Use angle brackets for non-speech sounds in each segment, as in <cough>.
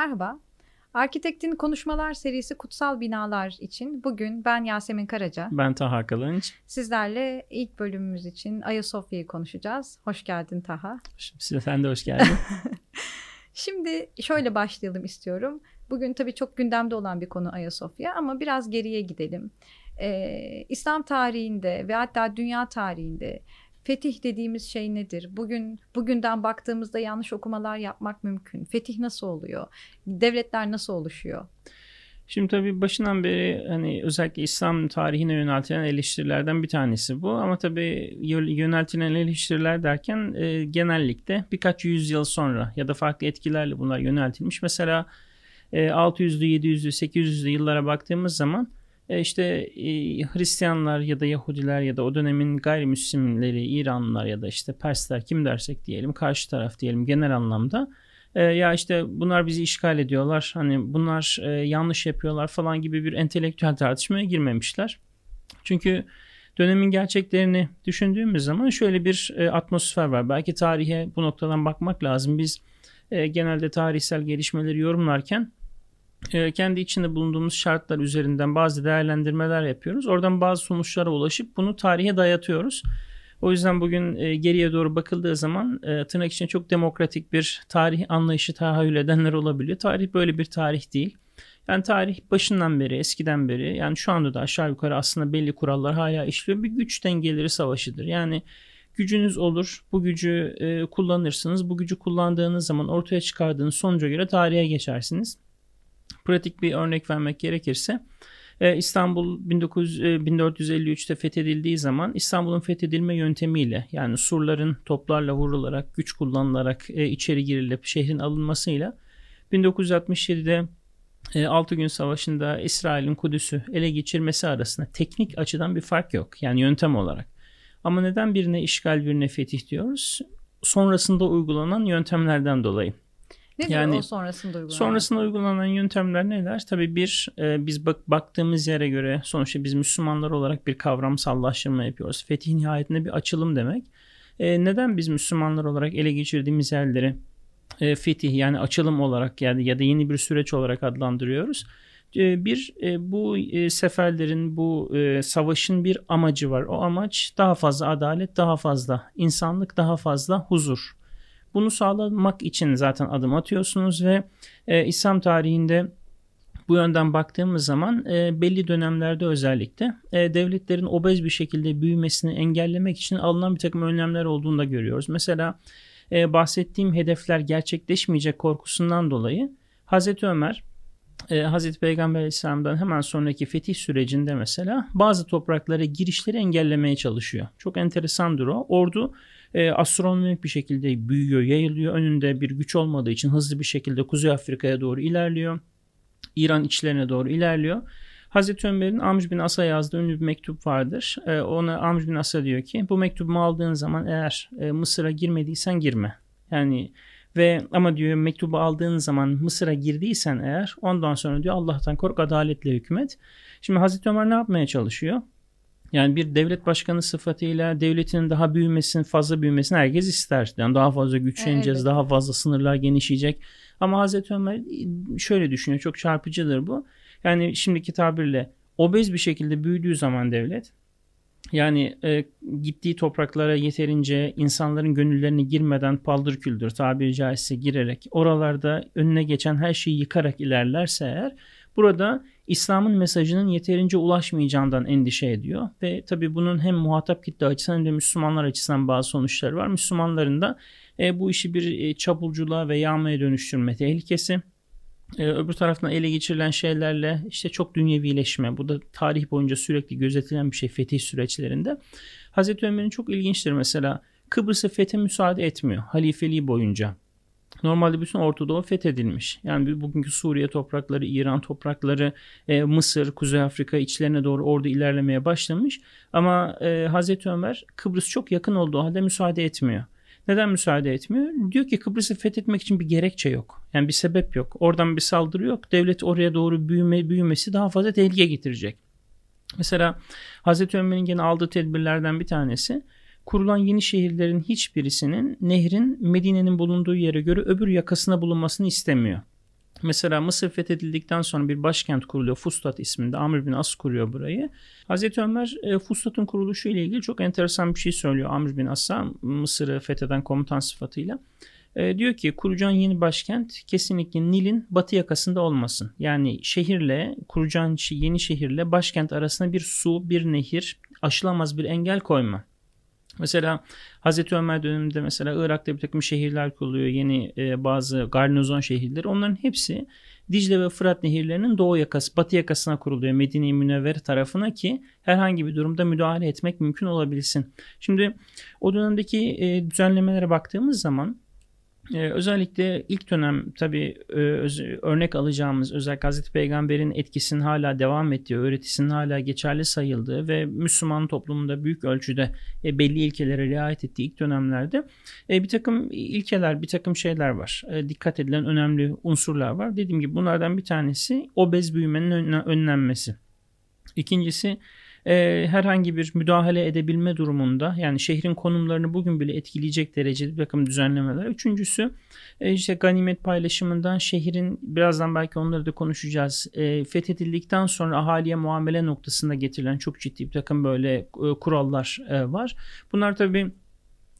Merhaba. Arkitektin Konuşmalar serisi Kutsal Binalar için bugün ben Yasemin Karaca. Ben Taha Kılınç. Sizlerle ilk bölümümüz için Ayasofya'yı konuşacağız. Hoş geldin Taha. Size sen de hoş geldin. <laughs> Şimdi şöyle başlayalım istiyorum. Bugün tabii çok gündemde olan bir konu Ayasofya ama biraz geriye gidelim. Ee, İslam tarihinde ve hatta dünya tarihinde Fetih dediğimiz şey nedir? Bugün bugünden baktığımızda yanlış okumalar yapmak mümkün. Fetih nasıl oluyor? Devletler nasıl oluşuyor? Şimdi tabii başından beri hani özellikle İslam tarihine yöneltilen eleştirilerden bir tanesi bu. Ama tabii yöneltilen eleştiriler derken e, genellikle birkaç yüzyıl sonra ya da farklı etkilerle bunlar yöneltilmiş. Mesela e, 600'lü, 700'lü, 800'lü yıllara baktığımız zaman e işte e, Hristiyanlar ya da Yahudiler ya da o dönemin gayrimüslimleri, İranlılar ya da işte Persler kim dersek diyelim karşı taraf diyelim genel anlamda e, ya işte bunlar bizi işgal ediyorlar hani bunlar e, yanlış yapıyorlar falan gibi bir entelektüel tartışmaya girmemişler. Çünkü dönemin gerçeklerini düşündüğümüz zaman şöyle bir atmosfer var. Belki tarihe bu noktadan bakmak lazım. Biz genelde tarihsel gelişmeleri yorumlarken kendi içinde bulunduğumuz şartlar üzerinden bazı değerlendirmeler yapıyoruz. Oradan bazı sonuçlara ulaşıp bunu tarihe dayatıyoruz. O yüzden bugün e, geriye doğru bakıldığı zaman e, tırnak için çok demokratik bir tarih anlayışı tahayyül edenler olabiliyor. Tarih böyle bir tarih değil. Yani tarih başından beri, eskiden beri yani şu anda da aşağı yukarı aslında belli kurallar hala işliyor. Bir güç dengeleri savaşıdır. Yani gücünüz olur, bu gücü e, kullanırsınız. Bu gücü kullandığınız zaman ortaya çıkardığınız sonuca göre tarihe geçersiniz. Pratik bir örnek vermek gerekirse e, İstanbul 19, 1453'te e, fethedildiği zaman İstanbul'un fethedilme yöntemiyle yani surların toplarla vurularak güç kullanılarak e, içeri girilip şehrin alınmasıyla 1967'de 6 gün savaşında İsrail'in Kudüs'ü ele geçirmesi arasında teknik açıdan bir fark yok. Yani yöntem olarak. Ama neden birine işgal birine fetih diyoruz? Sonrasında uygulanan yöntemlerden dolayı. Nedir yani, o sonrasında uygulanan? Sonrasında uygulanan yöntemler neler? Tabii bir e, biz bak baktığımız yere göre sonuçta biz Müslümanlar olarak bir kavramsallaştırma yapıyoruz. Fetih nihayetinde bir açılım demek. E, neden biz Müslümanlar olarak ele geçirdiğimiz yerleri e, fetih yani açılım olarak yani ya da yeni bir süreç olarak adlandırıyoruz? E, bir e, bu e, seferlerin bu savaşın bir amacı var. O amaç daha fazla adalet, daha fazla insanlık, daha fazla huzur. Bunu sağlamak için zaten adım atıyorsunuz ve e, İslam tarihinde bu yönden baktığımız zaman e, belli dönemlerde özellikle e, devletlerin obez bir şekilde büyümesini engellemek için alınan bir takım önlemler olduğunu da görüyoruz. Mesela e, bahsettiğim hedefler gerçekleşmeyecek korkusundan dolayı Hazreti Ömer e, Hazreti Peygamber Aleyhisselam'dan hemen sonraki fetih sürecinde mesela bazı topraklara girişleri engellemeye çalışıyor. Çok enteresandır o. Ordu e, astronomik bir şekilde büyüyor, yayılıyor. Önünde bir güç olmadığı için hızlı bir şekilde Kuzey Afrika'ya doğru ilerliyor. İran içlerine doğru ilerliyor. Hazreti Ömer'in Amr bin As'a yazdığı ünlü bir mektup vardır. E, ona Amr bin As'a diyor ki bu mektubumu aldığın zaman eğer e, Mısır'a girmediysen girme. Yani ve ama diyor mektubu aldığın zaman Mısır'a girdiysen eğer ondan sonra diyor Allah'tan kork adaletle hükmet. Şimdi Hazreti Ömer ne yapmaya çalışıyor? Yani bir devlet başkanı sıfatıyla devletinin daha büyümesini, fazla büyümesini herkes ister. Yani daha fazla güçleneceğiz, evet. daha fazla sınırlar genişleyecek. Ama Hazreti Ömer şöyle düşünüyor, çok çarpıcıdır bu. Yani şimdiki tabirle obez bir şekilde büyüdüğü zaman devlet yani e, gittiği topraklara yeterince insanların gönüllerine girmeden paldır küldür tabiri caizse girerek oralarda önüne geçen her şeyi yıkarak ilerlerse eğer burada İslam'ın mesajının yeterince ulaşmayacağından endişe ediyor. Ve tabi bunun hem muhatap kitle açısından hem de Müslümanlar açısından bazı sonuçları var. Müslümanların da e, bu işi bir e, çapulculuğa ve yağmaya dönüştürme tehlikesi. E, öbür taraftan ele geçirilen şeylerle işte çok dünyevileşme. Bu da tarih boyunca sürekli gözetilen bir şey fetih süreçlerinde. Hazreti Ömer'in çok ilginçtir mesela Kıbrıs'ı fethe müsaade etmiyor halifeliği boyunca. Normalde bütün Orta Doğu fethedilmiş. Yani bugünkü Suriye toprakları, İran toprakları, e, Mısır, Kuzey Afrika içlerine doğru ordu ilerlemeye başlamış. Ama e, Hazreti Ömer Kıbrıs çok yakın olduğu halde müsaade etmiyor. Neden müsaade etmiyor? Diyor ki Kıbrıs'ı fethetmek için bir gerekçe yok. Yani bir sebep yok. Oradan bir saldırı yok. Devlet oraya doğru büyüme, büyümesi daha fazla tehlike getirecek. Mesela Hazreti Ömer'in gene aldığı tedbirlerden bir tanesi kurulan yeni şehirlerin hiçbirisinin nehrin Medine'nin bulunduğu yere göre öbür yakasına bulunmasını istemiyor. Mesela Mısır fethedildikten sonra bir başkent kuruluyor. Fustat isminde. Amr bin As kuruyor burayı. Hazreti Ömer e, Fustat'ın kuruluşu ile ilgili çok enteresan bir şey söylüyor. Amr bin As'a Mısır'ı fetheden komutan sıfatıyla. E, diyor ki kuracağın yeni başkent kesinlikle Nil'in batı yakasında olmasın. Yani şehirle kuracağın yeni şehirle başkent arasında bir su, bir nehir, aşılamaz bir engel koyma. Mesela Hazreti Ömer döneminde mesela Irak'ta bir takım şehirler kuruluyor. Yeni e, bazı garnizon şehirleri. Onların hepsi Dicle ve Fırat nehirlerinin doğu yakası, batı yakasına kuruluyor. Medine-i Münevvere tarafına ki herhangi bir durumda müdahale etmek mümkün olabilsin. Şimdi o dönemdeki e, düzenlemelere baktığımız zaman ee, özellikle ilk dönem tabi e, örnek alacağımız özellikle Hazreti Peygamber'in etkisinin hala devam ettiği, öğretisinin hala geçerli sayıldığı ve Müslüman toplumunda büyük ölçüde e, belli ilkelere riayet ettiği ilk dönemlerde e, bir takım ilkeler, bir takım şeyler var. E, dikkat edilen önemli unsurlar var. Dediğim gibi bunlardan bir tanesi obez büyümenin önlenmesi. İkincisi e, herhangi bir müdahale edebilme durumunda yani şehrin konumlarını bugün bile etkileyecek derecede bir takım düzenlemeler. Üçüncüsü e, işte ganimet paylaşımından şehrin birazdan belki onları da konuşacağız. E, fethedildikten sonra ahaliye muamele noktasında getirilen çok ciddi bir takım böyle e, kurallar e, var. Bunlar tabii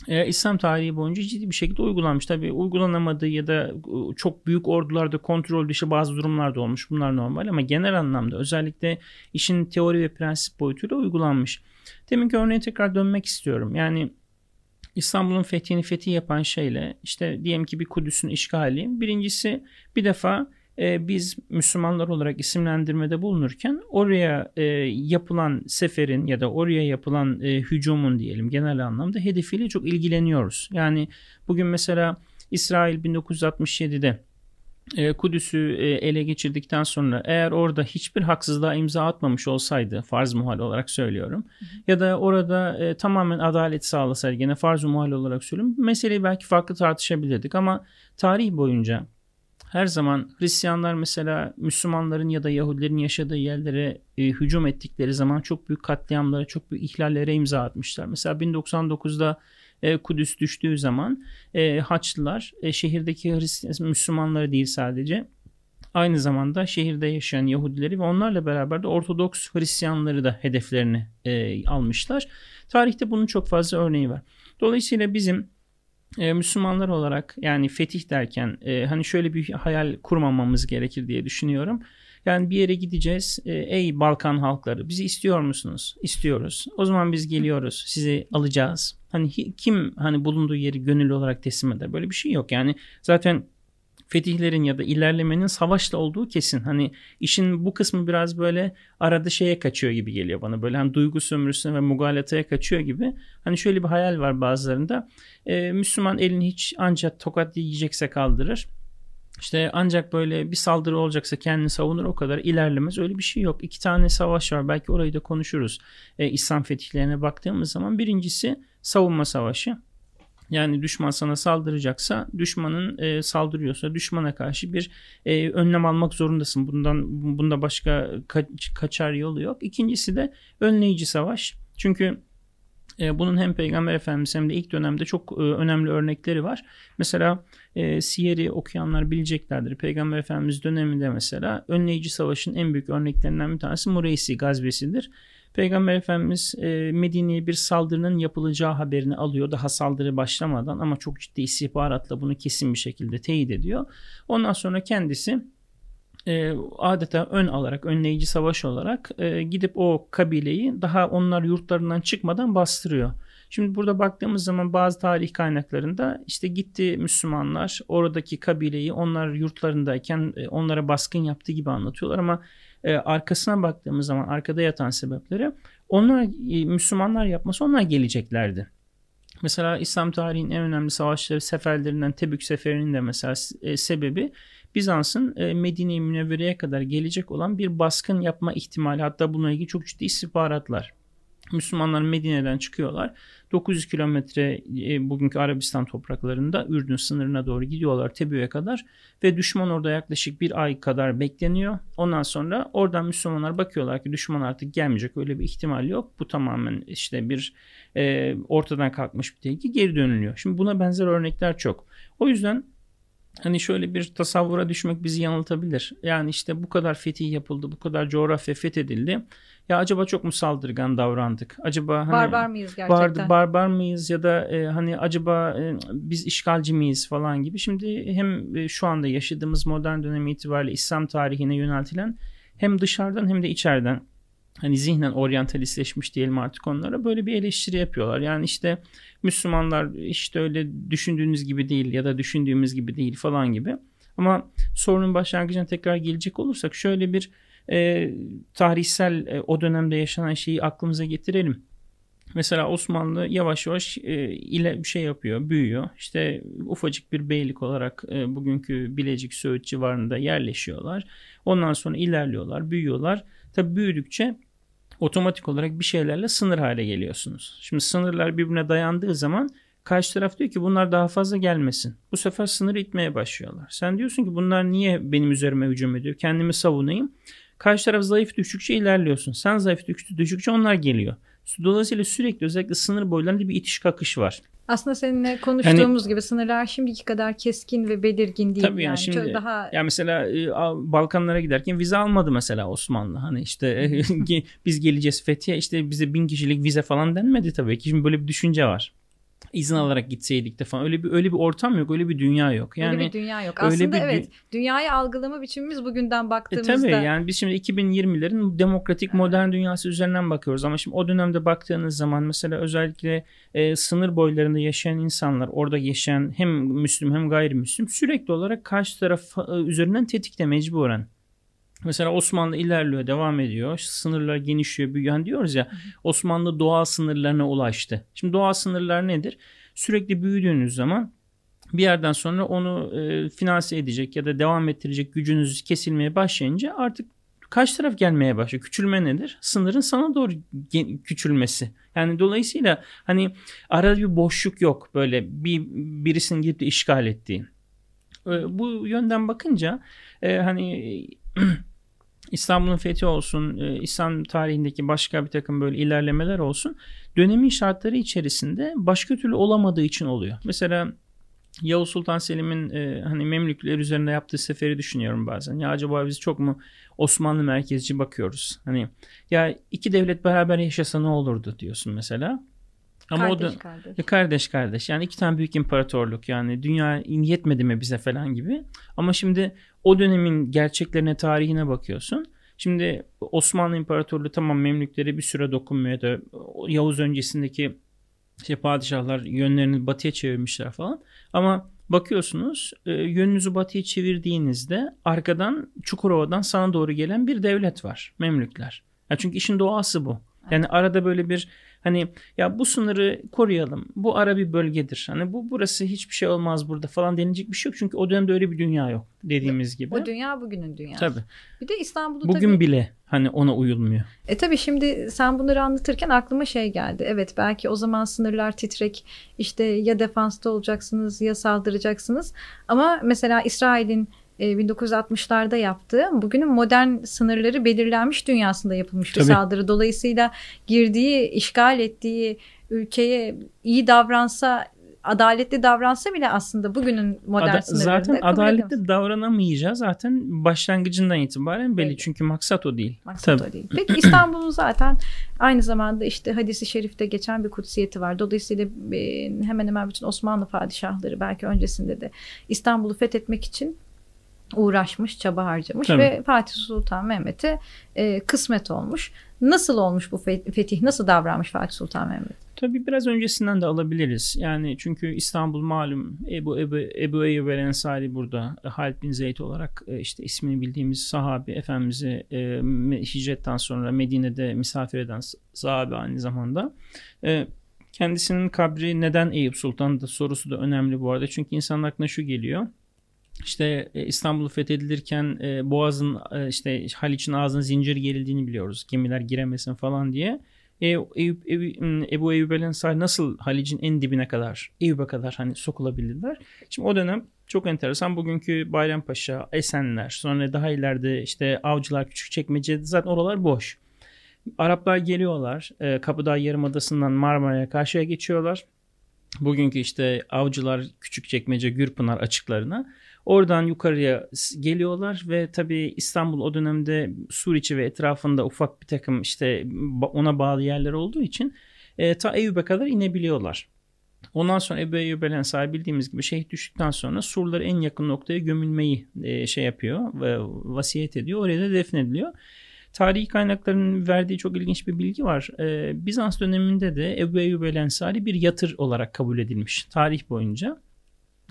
e, İslam tarihi boyunca ciddi bir şekilde uygulanmış. Tabi uygulanamadığı ya da e, çok büyük ordularda kontrol dışı bazı durumlarda olmuş. Bunlar normal ama genel anlamda özellikle işin teori ve prensip boyutuyla uygulanmış. Deminki örneğe tekrar dönmek istiyorum. Yani İstanbul'un fethini fethi yapan şeyle işte diyelim ki bir Kudüs'ün işgali. Birincisi bir defa e, biz Müslümanlar olarak isimlendirmede bulunurken oraya e, yapılan seferin ya da oraya yapılan e, hücumun diyelim genel anlamda hedefiyle çok ilgileniyoruz. Yani bugün mesela İsrail 1967'de e, Kudüs'ü e, ele geçirdikten sonra eğer orada hiçbir haksızlığa imza atmamış olsaydı farz muhal olarak söylüyorum hı hı. ya da orada e, tamamen adalet sağlasaydı gene farz muhal olarak söylüyorum meseleyi belki farklı tartışabilirdik ama tarih boyunca her zaman Hristiyanlar mesela Müslümanların ya da Yahudilerin yaşadığı yerlere e, hücum ettikleri zaman çok büyük katliamlara, çok büyük ihlallere imza atmışlar. Mesela 1099'da e, Kudüs düştüğü zaman e, Haçlılar e, şehirdeki Hristiyan Müslümanları değil sadece aynı zamanda şehirde yaşayan Yahudileri ve onlarla beraber de Ortodoks Hristiyanları da hedeflerini e, almışlar. Tarihte bunun çok fazla örneği var. Dolayısıyla bizim e, Müslümanlar olarak yani fetih derken e, hani şöyle bir hayal kurmamamız gerekir diye düşünüyorum. Yani bir yere gideceğiz. E, ey Balkan halkları bizi istiyor musunuz? İstiyoruz. O zaman biz geliyoruz. Sizi alacağız. Hani kim hani bulunduğu yeri gönüllü olarak teslim eder? Böyle bir şey yok. Yani zaten fetihlerin ya da ilerlemenin savaşla olduğu kesin. Hani işin bu kısmı biraz böyle arada şeye kaçıyor gibi geliyor bana. Böyle hani duygu sömürüsüne ve mugalataya kaçıyor gibi. Hani şöyle bir hayal var bazılarında. Ee, Müslüman elini hiç ancak tokat yiyecekse kaldırır. İşte ancak böyle bir saldırı olacaksa kendini savunur o kadar ilerlemez. Öyle bir şey yok. İki tane savaş var. Belki orayı da konuşuruz. Ee, İslam fetihlerine baktığımız zaman birincisi savunma savaşı. Yani düşman sana saldıracaksa düşmanın e, saldırıyorsa düşmana karşı bir e, önlem almak zorundasın. Bundan bunda başka ka- kaçar yolu yok. İkincisi de önleyici savaş. Çünkü e, bunun hem Peygamber Efendimiz hem de ilk dönemde çok e, önemli örnekleri var. Mesela e, Siyer'i okuyanlar bileceklerdir. Peygamber Efendimiz döneminde mesela önleyici savaşın en büyük örneklerinden bir tanesi Mureysi gazvesidir. Peygamber Efendimiz e, Medine'ye bir saldırının yapılacağı haberini alıyor daha saldırı başlamadan ama çok ciddi istihbaratla bunu kesin bir şekilde teyit ediyor. Ondan sonra kendisi e, adeta ön alarak, önleyici savaş olarak e, gidip o kabileyi daha onlar yurtlarından çıkmadan bastırıyor. Şimdi burada baktığımız zaman bazı tarih kaynaklarında işte gitti Müslümanlar oradaki kabileyi onlar yurtlarındayken e, onlara baskın yaptığı gibi anlatıyorlar ama e, arkasına baktığımız zaman arkada yatan sebepleri onlar e, Müslümanlar yapması onlar geleceklerdi. Mesela İslam tarihinin en önemli savaşları seferlerinden Tebük seferinin de mesela e, sebebi Bizans'ın e, Medine-i Münevvere'ye kadar gelecek olan bir baskın yapma ihtimali hatta bununla ilgili çok ciddi istihbaratlar. Müslümanlar Medine'den çıkıyorlar. 900 kilometre e, bugünkü Arabistan topraklarında Ürdün sınırına doğru gidiyorlar Tebük'e kadar ve düşman orada yaklaşık bir ay kadar bekleniyor. Ondan sonra oradan Müslümanlar bakıyorlar ki düşman artık gelmeyecek öyle bir ihtimal yok. Bu tamamen işte bir e, ortadan kalkmış bir tehlike geri dönülüyor. Şimdi buna benzer örnekler çok. O yüzden hani şöyle bir tasavvura düşmek bizi yanıltabilir. Yani işte bu kadar fetih yapıldı, bu kadar coğrafya fethedildi. Ya acaba çok mu saldırgan davrandık? Acaba hani barbar mıyız gerçekten? Bar, barbar mıyız ya da e, hani acaba e, biz işgalci miyiz falan gibi. Şimdi hem e, şu anda yaşadığımız modern dönem itibariyle İslam tarihine yöneltilen hem dışarıdan hem de içeriden hani zihnen oryantalistleşmiş diyelim artık onlara böyle bir eleştiri yapıyorlar. Yani işte Müslümanlar işte öyle düşündüğünüz gibi değil ya da düşündüğümüz gibi değil falan gibi. Ama sorunun başlangıcına tekrar gelecek olursak şöyle bir e, tarihsel e, o dönemde yaşanan şeyi aklımıza getirelim. Mesela Osmanlı yavaş yavaş e, ile bir şey yapıyor, büyüyor. İşte ufacık bir beylik olarak e, bugünkü Bilecik Söğüt civarında yerleşiyorlar. Ondan sonra ilerliyorlar, büyüyorlar. Tabi büyüdükçe otomatik olarak bir şeylerle sınır hale geliyorsunuz. Şimdi sınırlar birbirine dayandığı zaman karşı taraf diyor ki bunlar daha fazla gelmesin. Bu sefer sınırı itmeye başlıyorlar. Sen diyorsun ki bunlar niye benim üzerime hücum ediyor? Kendimi savunayım. Karşı taraf zayıf düştükçe ilerliyorsun. Sen zayıf düştükçe onlar geliyor. Dolayısıyla sürekli özellikle sınır boylarında bir itiş kakış var. Aslında seninle konuştuğumuz hani, gibi sınırlar şimdiki kadar keskin ve belirgin değil. Tabii yani, yani şimdi Çok daha ya mesela e, Balkanlara giderken vize almadı mesela Osmanlı. Hani işte <laughs> biz geleceğiz Fethiye işte bize bin kişilik vize falan denmedi tabii ki. Şimdi böyle bir düşünce var izin alarak gitseydik de falan. Öyle bir öyle bir ortam yok öyle bir dünya yok. Yani öyle bir dünya yok. aslında bir, evet dünyayı algılama biçimimiz bugünden baktığımızda e, tabii yani biz şimdi 2020'lerin demokratik modern dünyası üzerinden bakıyoruz. Ama şimdi o dönemde baktığınız zaman mesela özellikle e, sınır boylarında yaşayan insanlar orada yaşayan hem Müslüm hem gayrimüslim sürekli olarak karşı taraf e, üzerinden tetikte mecburen Mesela Osmanlı ilerliyor, devam ediyor. Sınırlar genişliyor, büyüyor. Hani diyoruz ya Osmanlı doğal sınırlarına ulaştı. Şimdi doğal sınırlar nedir? Sürekli büyüdüğünüz zaman bir yerden sonra onu e, finanse edecek ya da devam ettirecek gücünüz kesilmeye başlayınca artık kaç taraf gelmeye başlıyor. Küçülme nedir? Sınırın sana doğru küçülmesi. Yani dolayısıyla hani arada bir boşluk yok böyle bir birisinin gidip de işgal ettiğin. E, bu yönden bakınca e, hani <clears throat> İstanbul'un fethi olsun, e, İslam tarihindeki başka bir takım böyle ilerlemeler olsun dönemin şartları içerisinde başka türlü olamadığı için oluyor. Mesela Yavuz Sultan Selim'in e, hani Memlükler üzerinde yaptığı seferi düşünüyorum bazen. Ya acaba biz çok mu Osmanlı merkezci bakıyoruz? Hani ya iki devlet beraber yaşasa ne olurdu diyorsun mesela. Ama kardeş, o da kardeş. Ya kardeş kardeş. Yani iki tane büyük imparatorluk yani dünya yetmedi mi bize falan gibi. Ama şimdi o dönemin gerçeklerine, tarihine bakıyorsun. Şimdi Osmanlı İmparatorluğu tamam Memlüklere bir süre dokunmuyor da Yavuz öncesindeki işte padişahlar yönlerini batıya çevirmişler falan. Ama bakıyorsunuz e, yönünüzü batıya çevirdiğinizde arkadan Çukurova'dan sana doğru gelen bir devlet var. Memlükler. Ya çünkü işin doğası bu. Yani arada böyle bir Hani ya bu sınırı koruyalım. Bu ara bir bölgedir. Hani bu burası hiçbir şey olmaz burada falan denilecek bir şey yok. Çünkü o dönemde öyle bir dünya yok dediğimiz gibi. O dünya bugünün dünyası. Tabii. Bir de İstanbul'da Bugün tabii... bile hani ona uyulmuyor. E tabii şimdi sen bunları anlatırken aklıma şey geldi. Evet belki o zaman sınırlar titrek işte ya defansta olacaksınız ya saldıracaksınız. Ama mesela İsrail'in 1960'larda e, yaptığı bugünün modern sınırları belirlenmiş dünyasında yapılmış bir Tabii. saldırı. Dolayısıyla girdiği, işgal ettiği ülkeye iyi davransa adaletli davransa bile aslında bugünün modern Ada, sınırlarında Zaten adaletli davranamayacağı zaten başlangıcından itibaren belli. belli. Çünkü maksat o değil. Maksat Tabii. o değil. Peki İstanbul'un zaten aynı zamanda işte hadisi şerifte geçen bir kutsiyeti var. Dolayısıyla e, hemen hemen bütün Osmanlı padişahları belki öncesinde de İstanbul'u fethetmek için uğraşmış, çaba harcamış Tabii. ve Fatih Sultan Mehmet'e e, kısmet olmuş. Nasıl olmuş bu fetih? Nasıl davranmış Fatih Sultan Mehmet? Tabii biraz öncesinden de alabiliriz. Yani çünkü İstanbul malum Ebu Ebu, Ebu Eyyub el Ensari burada Halid bin Zeyd olarak e, işte ismini bildiğimiz sahabi Efendimiz'i e, hicretten sonra Medine'de misafir eden sahabi aynı zamanda. E, kendisinin kabri neden Eyüp Sultan da sorusu da önemli bu arada. Çünkü insanın aklına şu geliyor işte e, İstanbul fethedilirken e, Boğaz'ın e, işte Haliç'in ağzına zincir gerildiğini biliyoruz. Gemiler giremesin falan diye. E, Eyüp, Eyüp, Ebu Eyyub el Ensari nasıl Halic'in en dibine kadar, Eyüp'e kadar hani sokulabildiler. Şimdi o dönem çok enteresan. Bugünkü Bayrampaşa, Esenler, sonra daha ileride işte Avcılar, Küçükçekmece zaten oralar boş. Araplar geliyorlar. E, Kapıdağ Yarımadası'ndan Marmara'ya karşıya geçiyorlar. Bugünkü işte Avcılar, Küçükçekmece, Gürpınar açıklarına. Oradan yukarıya geliyorlar ve tabii İstanbul o dönemde Suriçi ve etrafında ufak bir takım işte ona bağlı yerler olduğu için e, ta Eyüp'e kadar inebiliyorlar. Ondan sonra Ebu Eyyub el Ensari bildiğimiz gibi şehit düştükten sonra surları en yakın noktaya gömülmeyi e, şey yapıyor ve vasiyet ediyor. Oraya da defnediliyor. Tarihi kaynakların verdiği çok ilginç bir bilgi var. Ee, Bizans döneminde de Ebu Eyyub el Ensari bir yatır olarak kabul edilmiş tarih boyunca.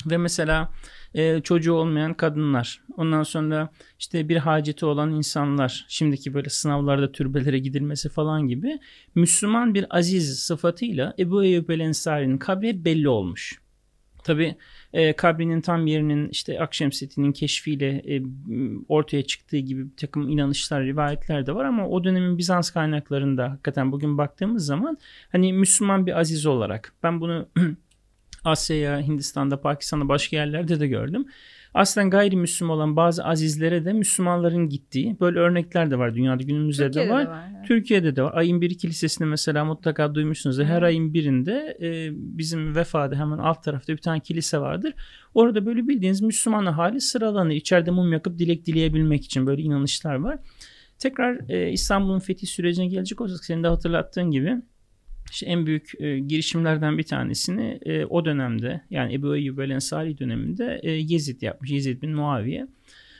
Ve mesela e, çocuğu olmayan kadınlar, ondan sonra işte bir haceti olan insanlar, şimdiki böyle sınavlarda türbelere gidilmesi falan gibi Müslüman bir aziz sıfatıyla Ebu Eyyub el Ensari'nin kabri belli olmuş. Tabi e, kabrinin tam yerinin işte Akşemseddin'in keşfiyle e, ortaya çıktığı gibi bir takım inanışlar, rivayetler de var ama o dönemin Bizans kaynaklarında hakikaten bugün baktığımız zaman hani Müslüman bir aziz olarak ben bunu <clears throat> Asya'ya, Hindistan'da, Pakistan'da başka yerlerde de gördüm. Aslen gayrimüslim olan bazı azizlere de Müslümanların gittiği böyle örnekler de var dünyada günümüzde Türkiye'de de var. De var yani. Türkiye'de de var. Ayın biri kilisesinde mesela mutlaka duymuşsunuz. Her ayın birinde e, bizim vefada hemen alt tarafta bir tane kilise vardır. Orada böyle bildiğiniz Müslüman hali sıralanır. İçeride mum yakıp dilek dileyebilmek için böyle inanışlar var. Tekrar e, İstanbul'un fethi sürecine gelecek olursak senin de hatırlattığın gibi işte en büyük e, girişimlerden bir tanesini e, o dönemde yani Ebu Eyyub el Ensari döneminde e, Yezid yapmış. Yezid bin Muaviye.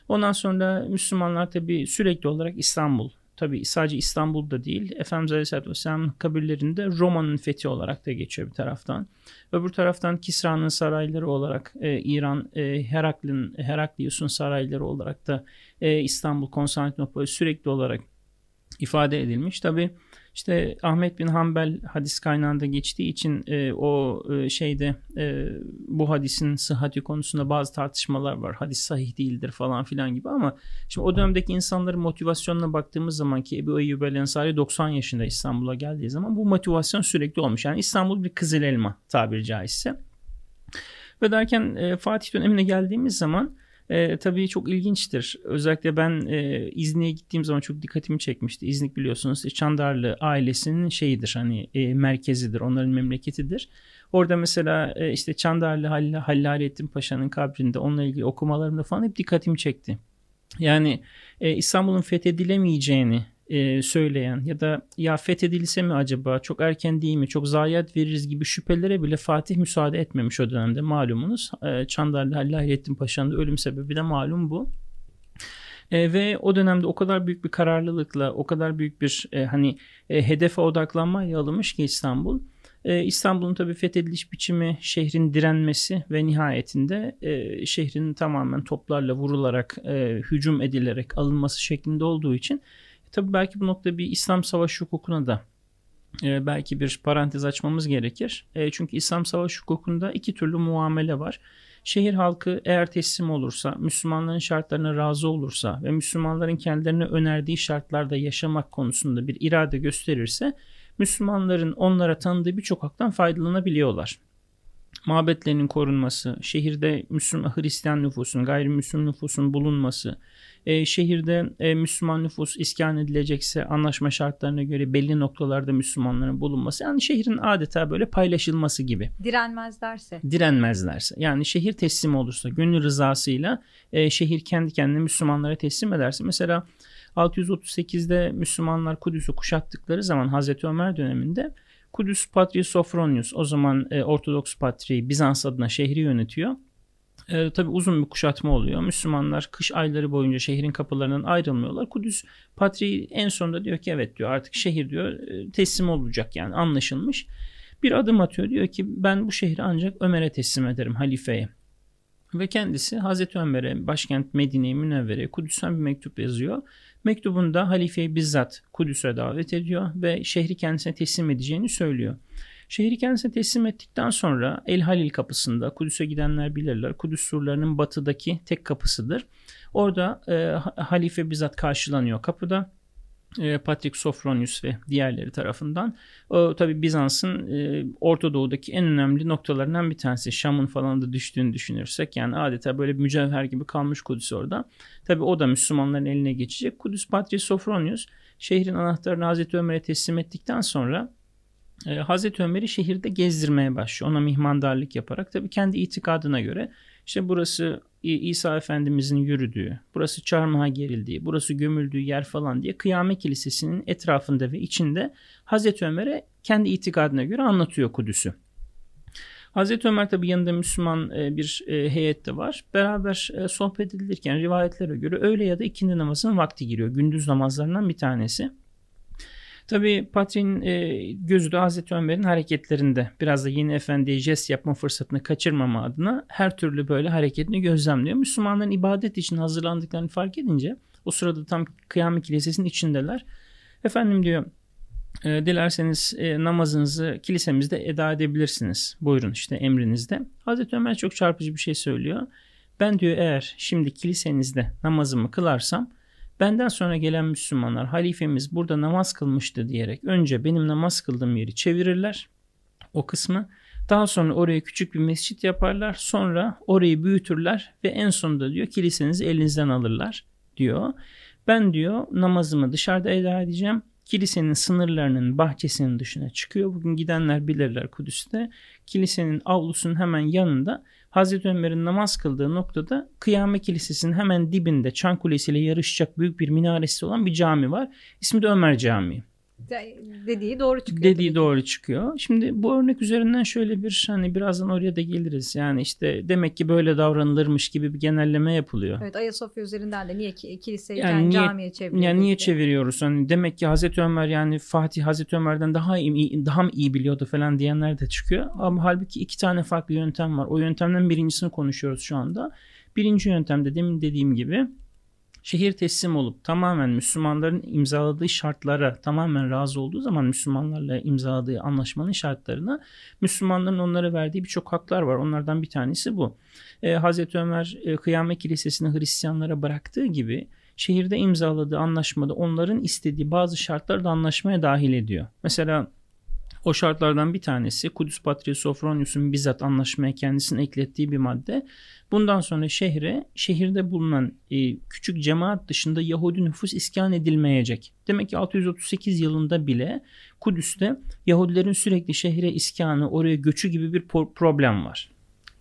Ondan sonra Müslümanlar tabi sürekli olarak İstanbul tabi sadece İstanbul'da değil Efendimiz Aleyhisselatü Vesselam kabirlerinde Roma'nın fethi olarak da geçiyor bir taraftan. Öbür taraftan Kisra'nın sarayları olarak e, İran e, Heraklin, Heraklius'un sarayları olarak da e, İstanbul Konstantinopol sürekli olarak ifade edilmiş. Tabi işte Ahmet bin Hanbel hadis kaynağında geçtiği için e, o e, şeyde e, bu hadisin sıhhati konusunda bazı tartışmalar var. Hadis sahih değildir falan filan gibi ama şimdi o dönemdeki insanların motivasyonuna baktığımız zaman ki Ebu Eyyub el Ensari 90 yaşında İstanbul'a geldiği zaman bu motivasyon sürekli olmuş. Yani İstanbul bir kızıl elma tabiri caizse. Ve derken e, Fatih dönemine geldiğimiz zaman e, tabii çok ilginçtir. Özellikle ben e, İznik'e gittiğim zaman çok dikkatimi çekmişti. İznik biliyorsunuz Çandarlı ailesinin şeyidir hani e, merkezidir. Onların memleketidir. Orada mesela e, işte Çandarlı Hall Hallalettin Paşa'nın kabrinde onunla ilgili okumalarımda falan hep dikkatimi çekti. Yani e, İstanbul'un fethedilemeyeceğini e, söyleyen ya da ya fethedilse mi acaba çok erken değil mi çok zayiat veririz gibi şüphelere bile Fatih müsaade etmemiş o dönemde malumunuz. E, Çandarlı Halil Paşa'nın ölüm sebebi de malum bu. E, ve o dönemde o kadar büyük bir kararlılıkla o kadar büyük bir e, hani e, hedefe odaklanmaya alınmış ki İstanbul. E, İstanbul'un tabi fethediliş biçimi şehrin direnmesi ve nihayetinde e, şehrin tamamen toplarla vurularak e, hücum edilerek alınması şeklinde olduğu için Tabii belki bu noktada bir İslam savaş hukukuna da e, belki bir parantez açmamız gerekir. E, çünkü İslam savaş hukukunda iki türlü muamele var. Şehir halkı eğer teslim olursa, Müslümanların şartlarına razı olursa ve Müslümanların kendilerine önerdiği şartlarda yaşamak konusunda bir irade gösterirse, Müslümanların onlara tanıdığı birçok haktan faydalanabiliyorlar mabetlerinin korunması, şehirde Müslüman Hristiyan nüfusun, gayrimüslim nüfusun bulunması, e, şehirde e, Müslüman nüfus iskan edilecekse anlaşma şartlarına göre belli noktalarda Müslümanların bulunması. Yani şehrin adeta böyle paylaşılması gibi. Direnmezlerse. Direnmezlerse. Yani şehir teslim olursa, gönül rızasıyla e, şehir kendi kendine Müslümanlara teslim ederse. Mesela 638'de Müslümanlar Kudüs'ü kuşattıkları zaman Hazreti Ömer döneminde Kudüs Patriği Sofronius o zaman e, Ortodoks Patriği Bizans adına şehri yönetiyor. E, tabii uzun bir kuşatma oluyor. Müslümanlar kış ayları boyunca şehrin kapılarından ayrılmıyorlar. Kudüs Patriği en sonunda diyor ki evet diyor artık şehir diyor e, teslim olacak yani anlaşılmış. Bir adım atıyor diyor ki ben bu şehri ancak Ömer'e teslim ederim halifeye. Ve kendisi Hazreti Ömer'e başkent Medine-i Münevvere'ye Kudüs'ten bir mektup yazıyor. Mektubunda halifeyi bizzat Kudüs'e davet ediyor ve şehri kendisine teslim edeceğini söylüyor. Şehri kendisine teslim ettikten sonra El Halil kapısında Kudüs'e gidenler bilirler. Kudüs surlarının batıdaki tek kapısıdır. Orada e, halife bizzat karşılanıyor kapıda. E, Patrick Sofronius ve diğerleri tarafından. O tabi Bizans'ın e, Orta Doğu'daki en önemli noktalarından bir tanesi. Şam'ın falan da düştüğünü düşünürsek yani adeta böyle bir mücevher gibi kalmış Kudüs orada. Tabi o da Müslümanların eline geçecek. Kudüs Patrick Sofronius şehrin anahtarını Hazreti Ömer'e teslim ettikten sonra e, Hazreti Ömer'i şehirde gezdirmeye başlıyor. Ona mihmandarlık yaparak tabi kendi itikadına göre İşte burası İsa Efendimizin yürüdüğü, burası çarmıha gerildiği, burası gömüldüğü yer falan diye Kıyamet Kilisesi'nin etrafında ve içinde Hazreti Ömer'e kendi itikadına göre anlatıyor Kudüs'ü. Hazreti Ömer tabi yanında Müslüman e, bir e, heyet de var. Beraber e, sohbet edilirken rivayetlere göre öğle ya da ikindi namazının vakti giriyor. Gündüz namazlarından bir tanesi. Tabi Patri'nin gözü de Hazreti Ömer'in hareketlerinde. Biraz da yeni efendiye jest yapma fırsatını kaçırmama adına her türlü böyle hareketini gözlemliyor. Müslümanların ibadet için hazırlandıklarını fark edince o sırada tam kıyamet kilisesinin içindeler. Efendim diyor e, dilerseniz e, namazınızı kilisemizde eda edebilirsiniz. Buyurun işte emrinizde. Hazreti Ömer çok çarpıcı bir şey söylüyor. Ben diyor eğer şimdi kilisenizde namazımı kılarsam benden sonra gelen Müslümanlar halifemiz burada namaz kılmıştı diyerek önce benim namaz kıldığım yeri çevirirler o kısmı. Daha sonra oraya küçük bir mescit yaparlar. Sonra orayı büyütürler ve en sonunda diyor kilisenizi elinizden alırlar diyor. Ben diyor namazımı dışarıda eda edeceğim kilisenin sınırlarının bahçesinin dışına çıkıyor. Bugün gidenler bilirler Kudüs'te. Kilisenin avlusunun hemen yanında Hazreti Ömer'in namaz kıldığı noktada Kıyamet Kilisesi'nin hemen dibinde Çan Kulesi ile yarışacak büyük bir minaresi olan bir cami var. İsmi de Ömer Camii dediği doğru çıkıyor. Dediği doğru çıkıyor. Şimdi bu örnek üzerinden şöyle bir hani birazdan oraya da geliriz. Yani işte demek ki böyle davranılırmış gibi bir genelleme yapılıyor. Evet Ayasofya üzerinden de niye ki kiliseyi yani, yani camiye çeviriyoruz? Yani niye çeviriyoruz? Hani demek ki Hazreti Ömer yani Fatih Hazreti Ömer'den daha iyi daha mı iyi biliyordu falan diyenler de çıkıyor. Ama halbuki iki tane farklı yöntem var. O yöntemden birincisini konuşuyoruz şu anda. Birinci yöntemde demin dediğim gibi şehir teslim olup tamamen Müslümanların imzaladığı şartlara tamamen razı olduğu zaman Müslümanlarla imzaladığı anlaşmanın şartlarına Müslümanların onlara verdiği birçok haklar var. Onlardan bir tanesi bu. Ee, Hazreti Ömer e, Kıyamet Kilisesi'ni Hristiyanlara bıraktığı gibi şehirde imzaladığı anlaşmada onların istediği bazı şartları da anlaşmaya dahil ediyor. Mesela o şartlardan bir tanesi Kudüs Patriği Sofronius'un bizzat anlaşmaya kendisini eklettiği bir madde. Bundan sonra şehre, şehirde bulunan e, küçük cemaat dışında Yahudi nüfus iskan edilmeyecek. Demek ki 638 yılında bile Kudüs'te Yahudilerin sürekli şehre iskanı, oraya göçü gibi bir problem var.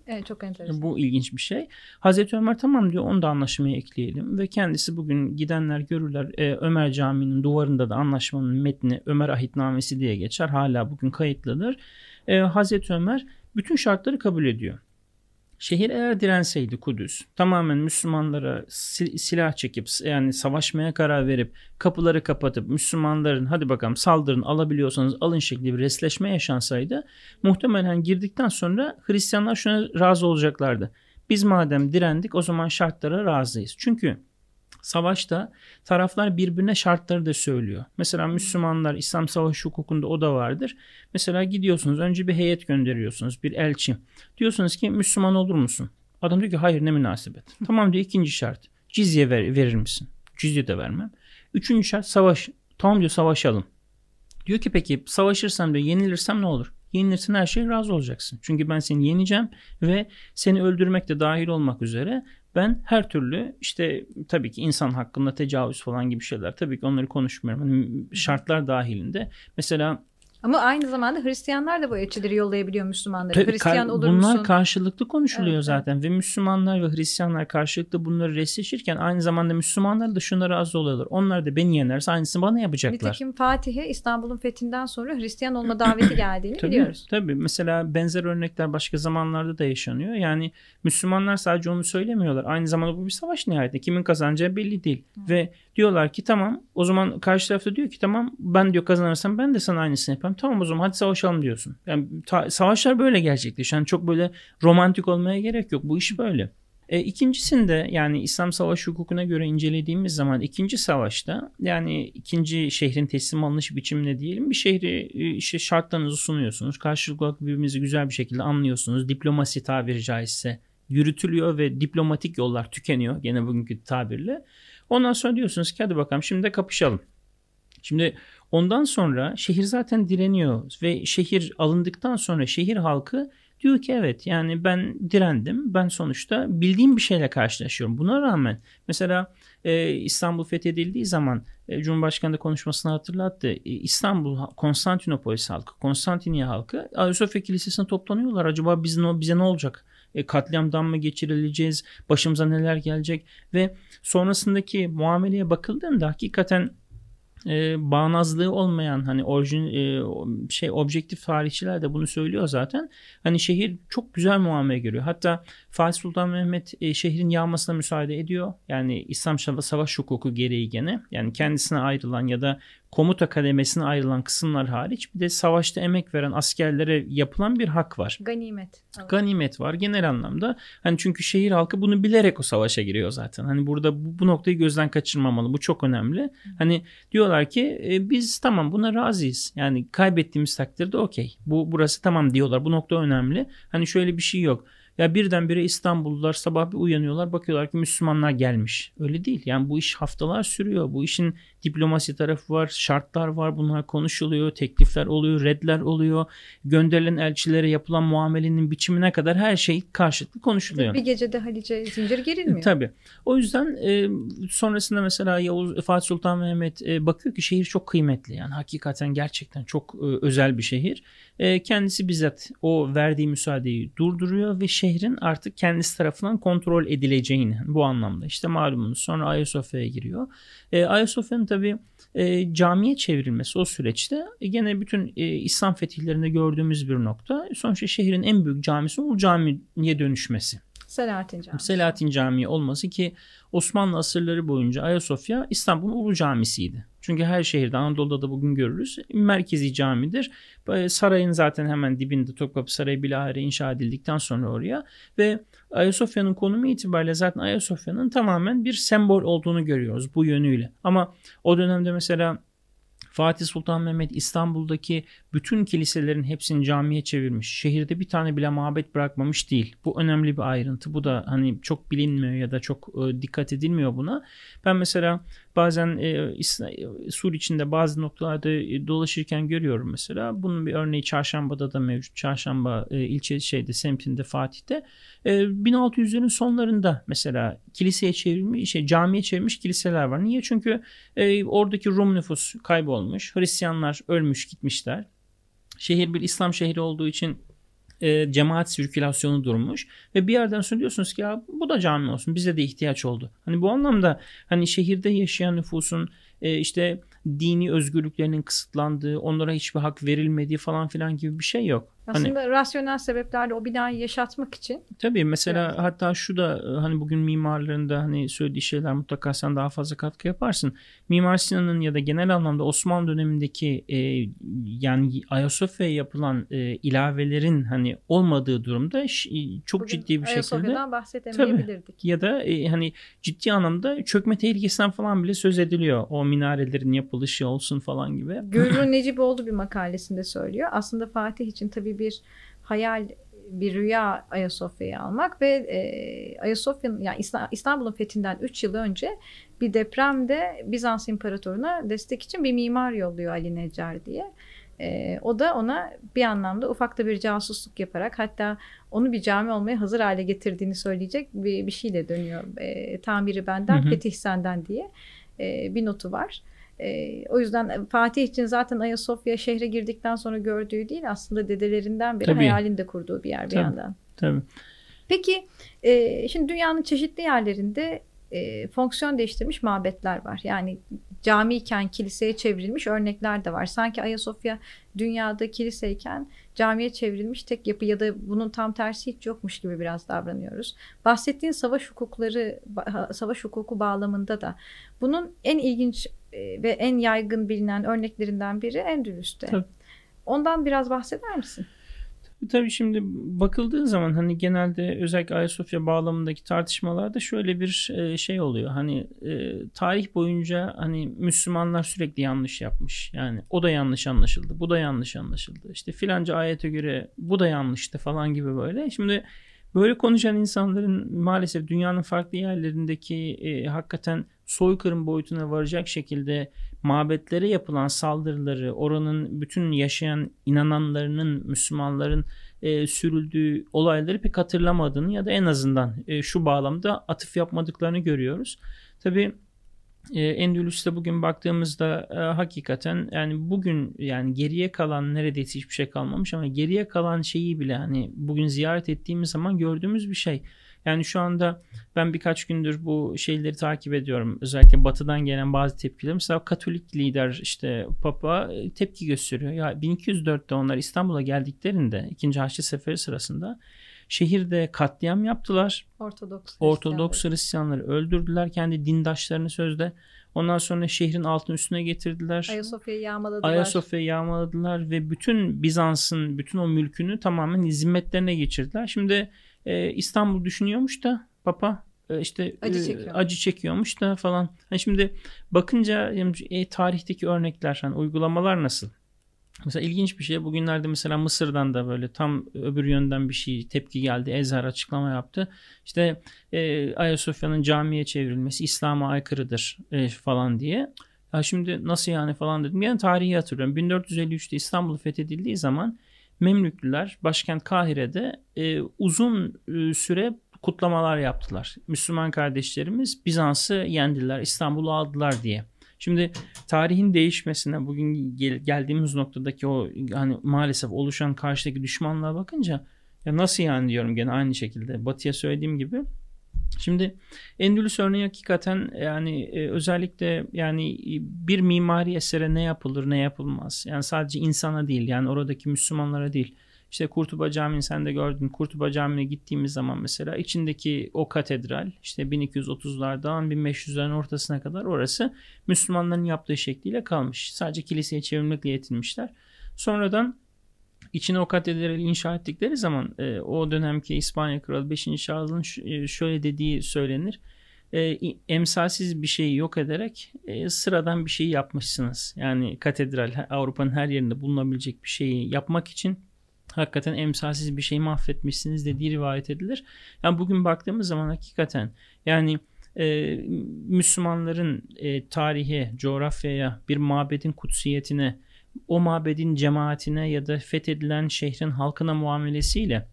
Evet çok enteresan. Bu ilginç bir şey. Hazreti Ömer tamam diyor onu da anlaşmaya ekleyelim ve kendisi bugün gidenler görürler e, Ömer Camii'nin duvarında da anlaşmanın metni Ömer Ahitnamesi diye geçer. Hala bugün kayıtlıdır. E, Hazreti Ömer bütün şartları kabul ediyor. Şehir eğer direnseydi Kudüs tamamen Müslümanlara silah çekip yani savaşmaya karar verip kapıları kapatıp Müslümanların hadi bakalım saldırın alabiliyorsanız alın şekli bir resleşme yaşansaydı muhtemelen girdikten sonra Hristiyanlar şuna razı olacaklardı. Biz madem direndik o zaman şartlara razıyız. Çünkü Savaşta taraflar birbirine şartları da söylüyor. Mesela Müslümanlar İslam savaş hukukunda o da vardır. Mesela gidiyorsunuz önce bir heyet gönderiyorsunuz bir elçi. Diyorsunuz ki Müslüman olur musun? Adam diyor ki hayır ne münasebet. <laughs> tamam diyor ikinci şart. Cizye ver, verir misin? Cizye de vermem. Üçüncü şart savaş. Tamam diyor savaşalım. Diyor ki peki savaşırsam diyor yenilirsem ne olur? Yenilirsin her şey razı olacaksın. Çünkü ben seni yeneceğim ve seni öldürmek de dahil olmak üzere ben her türlü işte tabii ki insan hakkında tecavüz falan gibi şeyler tabii ki onları konuşmuyorum. Hani şartlar dahilinde. Mesela ama aynı zamanda Hristiyanlar da bu elçileri yollayabiliyor Müslümanlara. Tabii, Hristiyan olur bunlar musun? Karşılıklı konuşuluyor evet, zaten ve Müslümanlar ve Hristiyanlar karşılıklı bunları resleşirken aynı zamanda Müslümanlar da şuna razı oluyorlar. Onlar da beni yenerse aynısını bana yapacaklar. Nitekim Fatih'e İstanbul'un fethinden sonra Hristiyan olma <clears throat> daveti geldiğini tabii, biliyoruz. Tabii mesela benzer örnekler başka zamanlarda da yaşanıyor. Yani Müslümanlar sadece onu söylemiyorlar. Aynı zamanda bu bir savaş nihayetinde. Kimin kazanacağı belli değil. Hı. Ve diyorlar ki tamam o zaman karşı tarafta diyor ki tamam ben diyor kazanırsam ben de sana aynısını yaparım. Tamam o zaman hadi savaşalım diyorsun. Yani ta, savaşlar böyle gerçekleşiyor. Yani çok böyle romantik olmaya gerek yok. Bu iş böyle. E, ikincisinde yani İslam savaş hukukuna göre incelediğimiz zaman ikinci savaşta yani ikinci şehrin teslim alınış biçimine diyelim bir şehri e, işte şartlarınızı sunuyorsunuz. Karşılıklı birbirinizi güzel bir şekilde anlıyorsunuz. Diplomasi tabiri caizse yürütülüyor ve diplomatik yollar tükeniyor gene bugünkü tabirle. Ondan sonra diyorsunuz ki hadi bakalım şimdi de kapışalım. Şimdi ondan sonra şehir zaten direniyor ve şehir alındıktan sonra şehir halkı diyor ki evet yani ben direndim. Ben sonuçta bildiğim bir şeyle karşılaşıyorum. Buna rağmen mesela e, İstanbul fethedildiği zaman e, Cumhurbaşkanı da konuşmasını hatırlattı. E, İstanbul Konstantinopolis halkı, Konstantiniye halkı Ayasofya Kilisesi'ne toplanıyorlar. Acaba biz, bize ne olacak? E, katliamdan mı geçirileceğiz? Başımıza neler gelecek? Ve sonrasındaki muameleye bakıldığında hakikaten e, bağnazlığı olmayan hani orijin e, şey objektif tarihçiler de bunu söylüyor zaten. Hani şehir çok güzel muamele görüyor. Hatta Fatih Sultan Mehmet e, şehrin yağmasına müsaade ediyor. Yani İslam savaş hukuku gereği gene yani kendisine ayrılan ya da komuta kademesine ayrılan kısımlar hariç bir de savaşta emek veren askerlere yapılan bir hak var. Ganimet. Evet. Ganimet var genel anlamda. Hani çünkü şehir halkı bunu bilerek o savaşa giriyor zaten. Hani burada bu, bu noktayı gözden kaçırmamalı. Bu çok önemli. Hani diyorlar ki e, biz tamam buna razıyız. Yani kaybettiğimiz takdirde okey. Bu burası tamam diyorlar. Bu nokta önemli. Hani şöyle bir şey yok. Ya birdenbire İstanbullular sabah bir uyanıyorlar bakıyorlar ki Müslümanlar gelmiş. Öyle değil. Yani bu iş haftalar sürüyor. Bu işin diplomasi tarafı var, şartlar var. Bunlar konuşuluyor, teklifler oluyor, redler oluyor. Gönderilen elçilere yapılan muamelenin biçimine kadar her şey karşılıklı konuşuluyor. Bir gecede Halice zincir gerilmiyor. Tabii. O yüzden e, sonrasında mesela Yavuz Fatih Sultan Mehmet e, bakıyor ki şehir çok kıymetli. Yani hakikaten gerçekten çok e, özel bir şehir. E, kendisi bizzat o verdiği müsaadeyi durduruyor ve şehrin artık kendisi tarafından kontrol edileceğini bu anlamda. İşte malumunuz sonra Ayasofya'ya giriyor. E, Ayasofya'nın tabi e, camiye çevrilmesi o süreçte e, gene bütün e, İslam fetihlerinde gördüğümüz bir nokta. Sonuçta şehrin en büyük camisi Ulu Cami'ye dönüşmesi. Selahattin Camii. Selahattin Camii olması ki Osmanlı asırları boyunca Ayasofya İstanbul'un ulu camisiydi. Çünkü her şehirde Anadolu'da da bugün görürüz. Merkezi camidir. Sarayın zaten hemen dibinde Topkapı Sarayı bilahare inşa edildikten sonra oraya ve Ayasofya'nın konumu itibariyle zaten Ayasofya'nın tamamen bir sembol olduğunu görüyoruz bu yönüyle. Ama o dönemde mesela Fatih Sultan Mehmet İstanbul'daki bütün kiliselerin hepsini camiye çevirmiş. Şehirde bir tane bile mabet bırakmamış değil. Bu önemli bir ayrıntı. Bu da hani çok bilinmiyor ya da çok e, dikkat edilmiyor buna. Ben mesela bazen e, Sur içinde bazı noktalarda e, dolaşırken görüyorum mesela. Bunun bir örneği Çarşamba'da da mevcut. Çarşamba e, ilçe şeyde semtinde Fatih'te. E, 1600'lerin sonlarında mesela kiliseye çevrilmiş, şey, camiye çevrilmiş kiliseler var. Niye? Çünkü e, oradaki Rum nüfus kaybolmuş. Hristiyanlar ölmüş gitmişler. Şehir bir İslam şehri olduğu için e, cemaat sirkülasyonu durmuş ve bir yerden sonra diyorsunuz ki ya bu da cami olsun bize de ihtiyaç oldu. Hani bu anlamda hani şehirde yaşayan nüfusun e, işte dini özgürlüklerinin kısıtlandığı, onlara hiçbir hak verilmediği falan filan gibi bir şey yok. Hani Aslında hani, rasyonel sebeplerle o binayı yaşatmak için. Tabii mesela yani. hatta şu da e, hani bugün mimarlarında hani söylediği şeyler mutlaka sen daha fazla katkı yaparsın. Mimar Sinan'ın ya da genel anlamda Osmanlı dönemindeki e, yani Ayasofya'ya yapılan e, ilavelerin hani olmadığı durumda çok bugün ciddi bir şekilde. Ayasofya'dan bahsedemeyebilirdik. Tabii, ya da e, hani ciddi anlamda çökme tehlikesinden falan bile söz ediliyor. O minarelerin yapılışı olsun falan gibi. <laughs> Gürrü <laughs> Neciboğlu bir makalesinde söylüyor. Aslında Fatih için tabii bir hayal bir rüya Ayasofya'yı almak ve e, Ayasofya'nın yani İstanbul'un fethinden 3 yıl önce bir depremde Bizans İmparatoruna destek için bir mimar yolluyor Ali Necar diye. E, o da ona bir anlamda ufak da bir casusluk yaparak hatta onu bir cami olmaya hazır hale getirdiğini söyleyecek bir, bir şeyle dönüyor. E, tamiri benden, hı hı. fetih senden diye e, bir notu var. E, o yüzden Fatih için zaten Ayasofya şehre girdikten sonra gördüğü değil aslında dedelerinden beri Tabii. hayalinde kurduğu bir yer bir Tabii. yandan. Tabii. Peki e, şimdi dünyanın çeşitli yerlerinde e, fonksiyon değiştirmiş mabetler var. Yani camiyken kiliseye çevrilmiş örnekler de var. Sanki Ayasofya dünyada kiliseyken camiye çevrilmiş tek yapı ya da bunun tam tersi hiç yokmuş gibi biraz davranıyoruz. Bahsettiğin savaş hukukları, savaş hukuku bağlamında da bunun en ilginç e, ve en yaygın bilinen örneklerinden biri Endülüs'te. Tabii. Ondan biraz bahseder misin? Tabii şimdi bakıldığı zaman hani genelde özellikle Ayasofya bağlamındaki tartışmalarda şöyle bir e, şey oluyor. Hani e, tarih boyunca hani Müslümanlar sürekli yanlış yapmış. Yani o da yanlış anlaşıldı, bu da yanlış anlaşıldı. İşte filanca ayete göre bu da yanlıştı falan gibi böyle. Şimdi böyle konuşan insanların maalesef dünyanın farklı yerlerindeki e, hakikaten soykırım boyutuna varacak şekilde mabetlere yapılan saldırıları, oranın bütün yaşayan inananlarının, Müslümanların e, sürüldüğü olayları pek hatırlamadığını ya da en azından e, şu bağlamda atıf yapmadıklarını görüyoruz. Tabi e, Endülüs'te bugün baktığımızda e, hakikaten yani bugün yani geriye kalan neredeyse hiçbir şey kalmamış ama geriye kalan şeyi bile hani bugün ziyaret ettiğimiz zaman gördüğümüz bir şey. Yani şu anda ben birkaç gündür bu şeyleri takip ediyorum. Özellikle batıdan gelen bazı tepkiler. Mesela Katolik lider işte Papa e, tepki gösteriyor. Ya 1204'te onlar İstanbul'a geldiklerinde 2. Haçlı Seferi sırasında şehirde katliam yaptılar. Ortodoks, Ortodoks Hristiyanları öldürdüler kendi dindaşlarını sözde. Ondan sonra şehrin altın üstüne getirdiler. Ayasofya'yı yağmaladılar. Ayasofya'yı yağmaladılar ve bütün Bizans'ın bütün o mülkünü tamamen zimmetlerine geçirdiler. Şimdi e, İstanbul düşünüyormuş da Papa e, işte acı, e, çekiyor. acı çekiyormuş da falan. Yani şimdi bakınca e, tarihteki örnekler, hani uygulamalar nasıl? Mesela ilginç bir şey. Bugünlerde mesela Mısır'dan da böyle tam öbür yönden bir şey tepki geldi. Ezher açıklama yaptı. İşte e, Ayasofya'nın camiye çevrilmesi İslam'a aykırıdır e, falan diye. Ya şimdi nasıl yani falan dedim. Yani tarihi hatırlıyorum. 1453'te İstanbul fethedildiği zaman Memlüklüler başkent Kahire'de e, uzun e, süre kutlamalar yaptılar. Müslüman kardeşlerimiz Bizans'ı yendiler, İstanbul'u aldılar diye. Şimdi tarihin değişmesine bugün gel, geldiğimiz noktadaki o hani maalesef oluşan karşıdaki düşmanlığa bakınca ya nasıl yani diyorum gene aynı şekilde Batı'ya söylediğim gibi Şimdi Endülüs örneği hakikaten yani e, özellikle yani bir mimari esere ne yapılır ne yapılmaz. Yani sadece insana değil yani oradaki Müslümanlara değil. İşte Kurtuba Camii'ni sen de gördün. Kurtuba Camii'ne gittiğimiz zaman mesela içindeki o katedral işte 1230'lardan 1500'lerin ortasına kadar orası Müslümanların yaptığı şekliyle kalmış. Sadece kiliseye çevirmekle yetinmişler. Sonradan içine o katedrali inşa ettikleri zaman e, o dönemki İspanya Kralı 5. Charles'ın e, şöyle dediği söylenir. E, emsalsiz bir şeyi yok ederek e, sıradan bir şeyi yapmışsınız. Yani katedral Avrupa'nın her yerinde bulunabilecek bir şeyi yapmak için hakikaten emsalsiz bir şeyi mahvetmişsiniz dediği rivayet edilir. Yani bugün baktığımız zaman hakikaten yani e, Müslümanların e, tarihe, coğrafyaya, bir mabedin kutsiyetine o mabedin cemaatine ya da fethedilen şehrin halkına muamelesiyle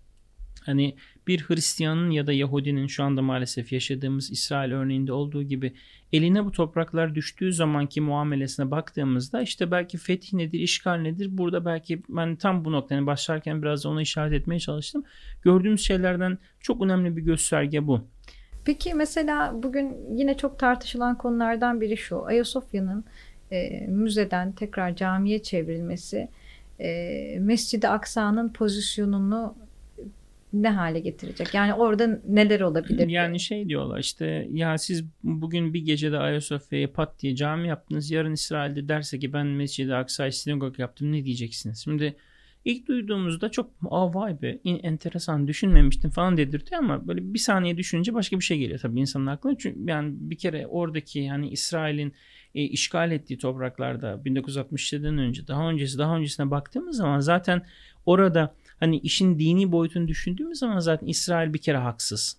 hani bir Hristiyanın ya da Yahudinin şu anda maalesef yaşadığımız İsrail örneğinde olduğu gibi eline bu topraklar düştüğü zamanki muamelesine baktığımızda işte belki fetih nedir, işgal nedir? Burada belki ben tam bu noktanın başlarken biraz da ona işaret etmeye çalıştım. Gördüğümüz şeylerden çok önemli bir gösterge bu. Peki mesela bugün yine çok tartışılan konulardan biri şu. Ayasofya'nın e, müzeden tekrar camiye çevrilmesi e, Mescid-i Aksa'nın pozisyonunu ne hale getirecek? Yani orada neler olabilir? Yani şey diyorlar işte ya siz bugün bir gecede Ayasofya'ya pat diye cami yaptınız. Yarın İsrail'de derse ki ben Mescid-i Aksa'yı sinagog yaptım ne diyeceksiniz? Şimdi ilk duyduğumuzda çok aa vay be enteresan düşünmemiştim falan dedirtiyor ama böyle bir saniye düşününce başka bir şey geliyor tabii insanın aklına. Çünkü yani bir kere oradaki yani İsrail'in e, işgal ettiği topraklarda 1967'den önce daha öncesi daha öncesine baktığımız zaman zaten orada hani işin dini boyutunu düşündüğümüz zaman zaten İsrail bir kere haksız.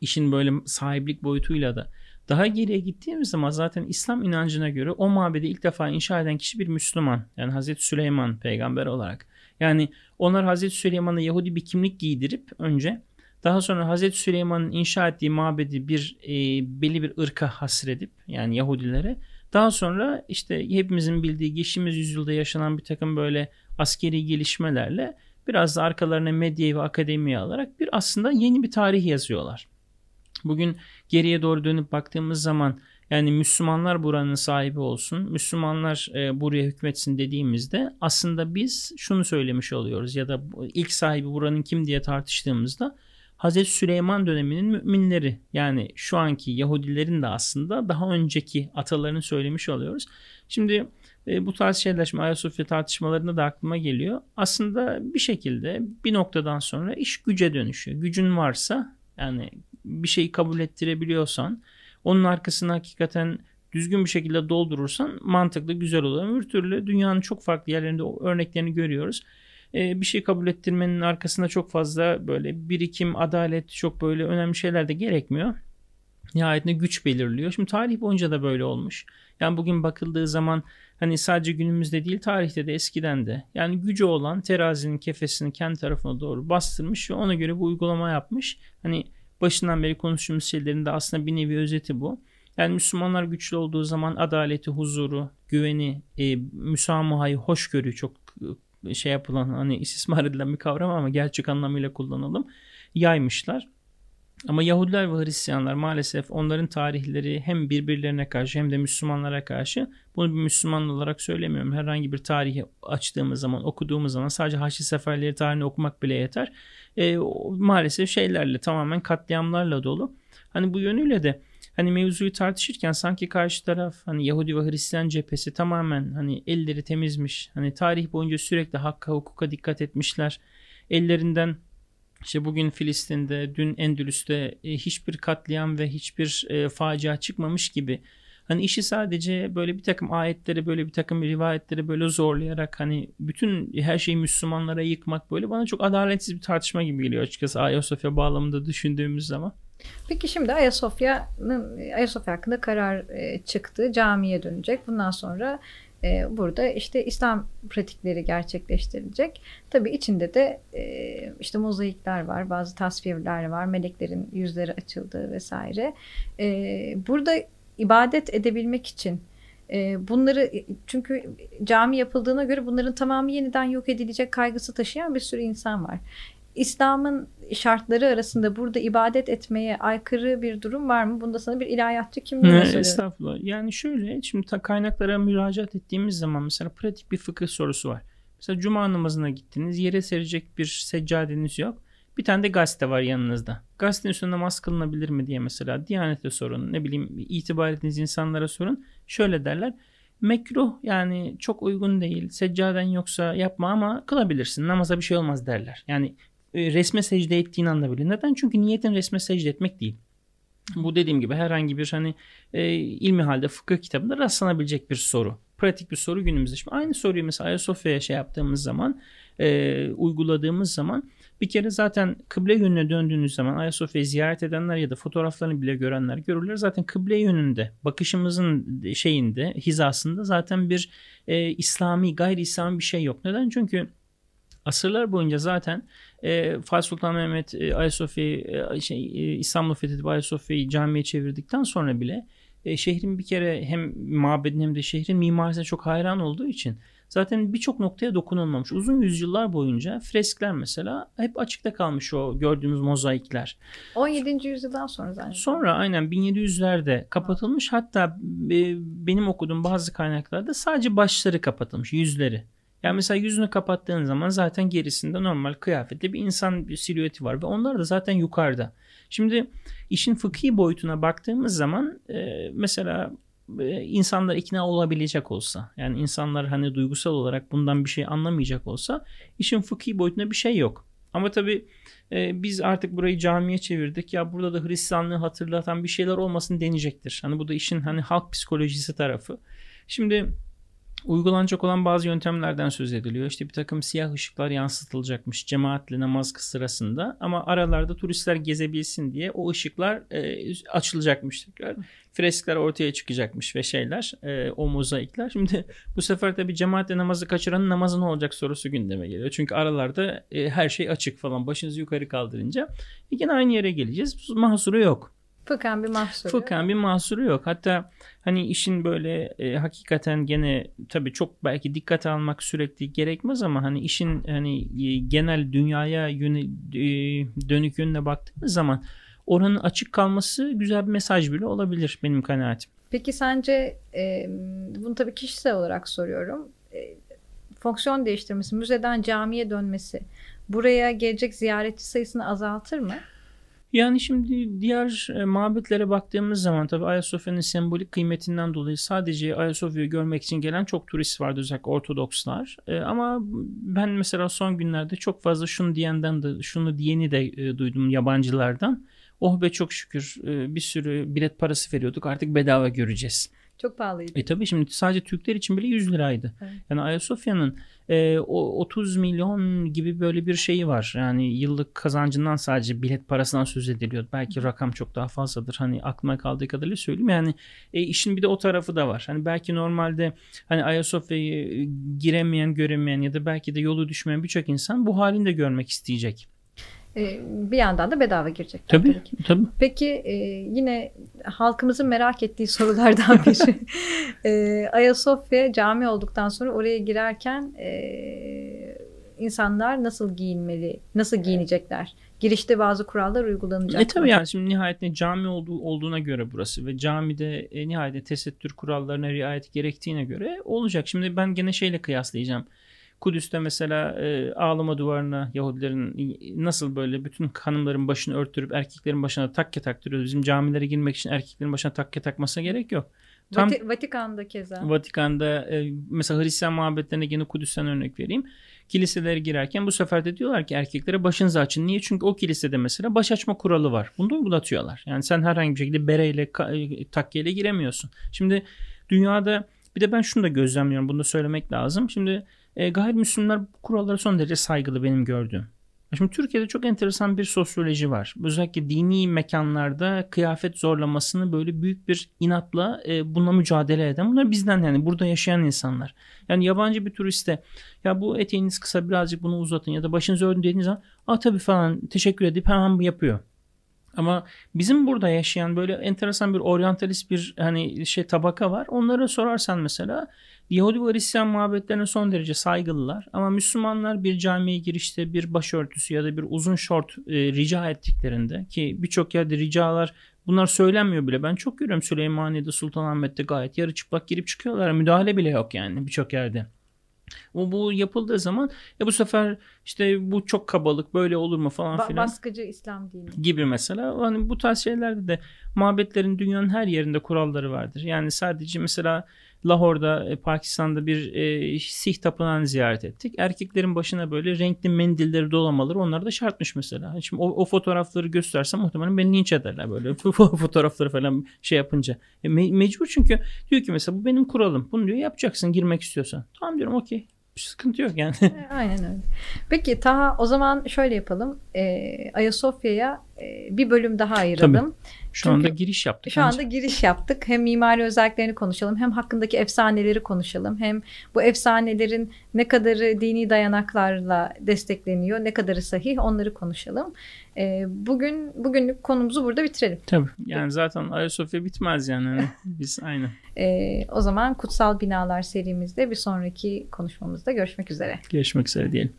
İşin böyle sahiplik boyutuyla da daha geriye gittiğimiz zaman zaten İslam inancına göre o mabedi ilk defa inşa eden kişi bir Müslüman. Yani Hazreti Süleyman peygamber olarak. Yani onlar Hazreti Süleyman'a Yahudi bir kimlik giydirip önce daha sonra Hazreti Süleyman'ın inşa ettiği mabedi bir e, belli bir ırka hasredip yani Yahudilere daha sonra işte hepimizin bildiği geçtiğimiz yüzyılda yaşanan bir takım böyle askeri gelişmelerle biraz da arkalarına medyayı ve akademiyi alarak bir aslında yeni bir tarih yazıyorlar. Bugün geriye doğru dönüp baktığımız zaman yani Müslümanlar buranın sahibi olsun, Müslümanlar e, buraya hükmetsin dediğimizde aslında biz şunu söylemiş oluyoruz ya da ilk sahibi buranın kim diye tartıştığımızda Hazreti Süleyman döneminin müminleri yani şu anki Yahudilerin de aslında daha önceki atalarını söylemiş oluyoruz. Şimdi e, bu tarz şeyler şimdi Ayasofya tartışmalarında da aklıma geliyor. Aslında bir şekilde bir noktadan sonra iş güce dönüşüyor. Gücün varsa yani bir şeyi kabul ettirebiliyorsan onun arkasını hakikaten düzgün bir şekilde doldurursan mantıklı güzel olur. Bir türlü dünyanın çok farklı yerlerinde örneklerini görüyoruz. Ee, bir şey kabul ettirmenin arkasında çok fazla böyle birikim, adalet çok böyle önemli şeyler de gerekmiyor. Nihayetinde güç belirliyor. Şimdi tarih boyunca da böyle olmuş. Yani bugün bakıldığı zaman hani sadece günümüzde değil tarihte de eskiden de yani gücü olan terazinin kefesini kendi tarafına doğru bastırmış ve ona göre bu uygulama yapmış. Hani başından beri konuştuğumuz şeylerin de aslında bir nevi özeti bu. Yani Müslümanlar güçlü olduğu zaman adaleti, huzuru, güveni, e, müsamahayı, hoşgörüyü çok e, şey yapılan hani istismar edilen bir kavram ama gerçek anlamıyla kullanalım yaymışlar. Ama Yahudiler ve Hristiyanlar maalesef onların tarihleri hem birbirlerine karşı hem de Müslümanlara karşı bunu bir Müslüman olarak söylemiyorum. Herhangi bir tarihi açtığımız zaman, okuduğumuz zaman sadece Haçlı Seferleri tarihini okumak bile yeter. E, maalesef şeylerle tamamen katliamlarla dolu. Hani bu yönüyle de hani mevzuyu tartışırken sanki karşı taraf hani Yahudi ve Hristiyan cephesi tamamen hani elleri temizmiş. Hani tarih boyunca sürekli hakka hukuka dikkat etmişler. Ellerinden işte bugün Filistin'de, dün Endülüs'te e, hiçbir katliam ve hiçbir e, facia çıkmamış gibi Hani işi sadece böyle bir takım ayetleri böyle bir takım rivayetleri böyle zorlayarak hani bütün her şeyi Müslümanlara yıkmak böyle bana çok adaletsiz bir tartışma gibi geliyor açıkçası Ayasofya bağlamında düşündüğümüz zaman. Peki şimdi Ayasofya'nın Ayasofya hakkında karar e, çıktı. Camiye dönecek. Bundan sonra e, burada işte İslam pratikleri gerçekleştirilecek. Tabii içinde de e, işte mozaikler var, bazı tasvirler var, meleklerin yüzleri açıldığı vesaire. Burada ibadet edebilmek için bunları çünkü cami yapıldığına göre bunların tamamı yeniden yok edilecek kaygısı taşıyan bir sürü insan var. İslam'ın şartları arasında burada ibadet etmeye aykırı bir durum var mı? Bunda sana bir ilahiyatçı kimliği soruyorum. Estağfurullah. Yani şöyle şimdi kaynaklara müracaat ettiğimiz zaman mesela pratik bir fıkıh sorusu var. Mesela cuma namazına gittiniz yere serecek bir seccadeniz yok. Bir tane de gazete var yanınızda. Gazetenin üstünde namaz kılınabilir mi diye mesela Diyanet'e sorun. Ne bileyim itibar ettiğiniz insanlara sorun. Şöyle derler. Mekruh yani çok uygun değil. Seccaden yoksa yapma ama kılabilirsin. Namaza bir şey olmaz derler. Yani resme secde ettiğin anda bile. Neden? Çünkü niyetin resme secde etmek değil. Bu dediğim gibi herhangi bir hani e, ilmi halde fıkıh kitabında rastlanabilecek bir soru. Pratik bir soru günümüzde. Şimdi aynı soruyu mesela Ayasofya'ya şey yaptığımız zaman e, uyguladığımız zaman bir kere zaten kıble yönüne döndüğünüz zaman Ayasofya'yı ziyaret edenler ya da fotoğraflarını bile görenler görürler. Zaten kıble yönünde bakışımızın şeyinde hizasında zaten bir e, İslami gayri İslami bir şey yok. Neden? Çünkü asırlar boyunca zaten e, Fatih Sultan Mehmet e, Ayasofya'yı e, şey, e, İstanbul'u fethedip Ayasofya'yı camiye çevirdikten sonra bile e, şehrin bir kere hem mabedin hem de şehrin mimarisine çok hayran olduğu için zaten birçok noktaya dokunulmamış. Uzun yüzyıllar boyunca freskler mesela hep açıkta kalmış o gördüğümüz mozaikler. 17. yüzyıldan sonra zaten. Sonra aynen 1700'lerde kapatılmış. Hatta e, benim okuduğum bazı kaynaklarda sadece başları kapatılmış, yüzleri. Yani mesela yüzünü kapattığın zaman zaten gerisinde normal kıyafetli bir insan bir silüeti var ve onlar da zaten yukarıda. Şimdi işin fıkhi boyutuna baktığımız zaman e, mesela e, insanlar ikna olabilecek olsa yani insanlar hani duygusal olarak bundan bir şey anlamayacak olsa işin fıkhi boyutunda bir şey yok. Ama tabii e, biz artık burayı camiye çevirdik ya burada da Hristiyanlığı hatırlatan bir şeyler olmasın deneyecektir. Hani bu da işin hani halk psikolojisi tarafı. Şimdi uygulanacak olan bazı yöntemlerden söz ediliyor. İşte bir takım siyah ışıklar yansıtılacakmış cemaatle namaz sırasında ama aralarda turistler gezebilsin diye o ışıklar e, açılacakmış tekrar. Freskler ortaya çıkacakmış ve şeyler e, o mozaikler. Şimdi bu sefer tabi cemaatle namazı kaçıranın namazı ne olacak sorusu gündeme geliyor. Çünkü aralarda e, her şey açık falan başınızı yukarı kaldırınca yine aynı yere geleceğiz. Mahsuru yok. Fıkhen bir mahsuru Fıkhen bir mahsuru yok. Hatta hani işin böyle e, hakikaten gene tabii çok belki dikkat almak sürekli gerekmez ama hani işin hani e, genel dünyaya yöne, e, dönük yönüne baktığımız zaman oranın açık kalması güzel bir mesaj bile olabilir benim kanaatim. Peki sence e, bunu tabii kişisel olarak soruyorum. E, fonksiyon değiştirmesi, müzeden camiye dönmesi buraya gelecek ziyaretçi sayısını azaltır mı? Yani şimdi diğer e, mabetlere baktığımız zaman tabii Ayasofya'nın sembolik kıymetinden dolayı sadece Ayasofya'yı görmek için gelen çok turist vardı özellikle Ortodokslar. E, ama ben mesela son günlerde çok fazla şunu diyenden de şunu diyeni de e, duydum yabancılardan. Oh be çok şükür bir sürü bilet parası veriyorduk artık bedava göreceğiz. Çok pahalıydı. E tabii şimdi sadece Türkler için bile 100 liraydı. Evet. Yani Ayasofya'nın e, o 30 milyon gibi böyle bir şeyi var. Yani yıllık kazancından sadece bilet parasından söz ediliyor. Belki rakam çok daha fazladır. Hani aklıma kaldığı kadarıyla söyleyeyim. Yani e, işin bir de o tarafı da var. Hani belki normalde hani Ayasofya'yı giremeyen, göremeyen ya da belki de yolu düşmeyen birçok insan bu halini de görmek isteyecek. Ee, bir yandan da bedava girecek. Tabii, tabii. Peki e, yine halkımızın merak ettiği <laughs> sorulardan biri. e, Ayasofya cami olduktan sonra oraya girerken e, insanlar nasıl giyinmeli, nasıl giyinecekler? Girişte bazı kurallar uygulanacak. E tabii yani şimdi nihayetinde cami olduğu, olduğuna göre burası ve camide e, nihayetinde tesettür kurallarına riayet gerektiğine göre olacak. Şimdi ben gene şeyle kıyaslayacağım. Kudüs'te mesela e, ağlama duvarına Yahudilerin nasıl böyle bütün hanımların başını örttürüp erkeklerin başına takke taktırıyoruz. Bizim camilere girmek için erkeklerin başına takke takmasına gerek yok. Tam, Vatikan'da keza. Vatikan'da e, mesela Hristiyan muhabbetlerine yine Kudüs'ten örnek vereyim. Kiliselere girerken bu sefer de diyorlar ki erkeklere başınızı açın. Niye? Çünkü o kilisede mesela baş açma kuralı var. Bunu da uygulatıyorlar. Yani sen herhangi bir şekilde bereyle, e, takkeyle giremiyorsun. Şimdi dünyada bir de ben şunu da gözlemliyorum. Bunu da söylemek lazım. Şimdi e, gayrimüslimler bu kurallara son derece saygılı benim gördüğüm. Şimdi Türkiye'de çok enteresan bir sosyoloji var. Özellikle dini mekanlarda kıyafet zorlamasını böyle büyük bir inatla e, bununla mücadele eden. Bunlar bizden yani burada yaşayan insanlar. Yani yabancı bir turiste ya bu eteğiniz kısa birazcık bunu uzatın ya da başınızı örtün dediğiniz zaman aa tabii falan teşekkür edip hemen yapıyor. Ama bizim burada yaşayan böyle enteresan bir oryantalist bir hani şey tabaka var. Onlara sorarsan mesela Yahudi ve Hristiyan muhabbetlerine son derece saygılılar. Ama Müslümanlar bir camiye girişte bir başörtüsü ya da bir uzun şort e, rica ettiklerinde ki birçok yerde ricalar bunlar söylenmiyor bile. Ben çok görüyorum Süleymaniye'de Sultanahmet'te gayet yarı çıplak girip çıkıyorlar. Müdahale bile yok yani birçok yerde. O bu yapıldığı zaman ya bu sefer işte bu çok kabalık böyle olur mu falan ba- filan. Baskıcı İslam dini. Gibi mesela. Hani bu tarz şeylerde de mabetlerin dünyanın her yerinde kuralları vardır. Yani sadece mesela Lahor'da e, Pakistan'da bir e, Sih tapınağını ziyaret ettik. Erkeklerin başına böyle renkli mendilleri dolamaları onlar da şartmış mesela. Şimdi o, o fotoğrafları göstersem muhtemelen beni linç ederler böyle <laughs> fotoğrafları falan şey yapınca. E, me- mecbur çünkü diyor ki mesela bu benim kuralım. Bunu diyor yapacaksın girmek istiyorsan. Tamam diyorum okey. Bir sıkıntı yok yani. E, aynen öyle. Peki Taha o zaman şöyle yapalım. E, Ayasofya'ya e, bir bölüm daha ayıralım. Tabii. Şu Çünkü anda giriş yaptık. Şu anda giriş yaptık. Hem mimari özelliklerini konuşalım, hem hakkındaki efsaneleri konuşalım, hem bu efsanelerin ne kadarı dini dayanaklarla destekleniyor, ne kadarı sahih onları konuşalım. E, bugün bugünlük konumuzu burada bitirelim. Tabii. Yani zaten Ayasofya bitmez yani. Hani <laughs> biz aynı. E, o zaman Kutsal Binalar serimizde bir sonraki konuşmamızda görüşmek üzere. Görüşmek üzere diyelim.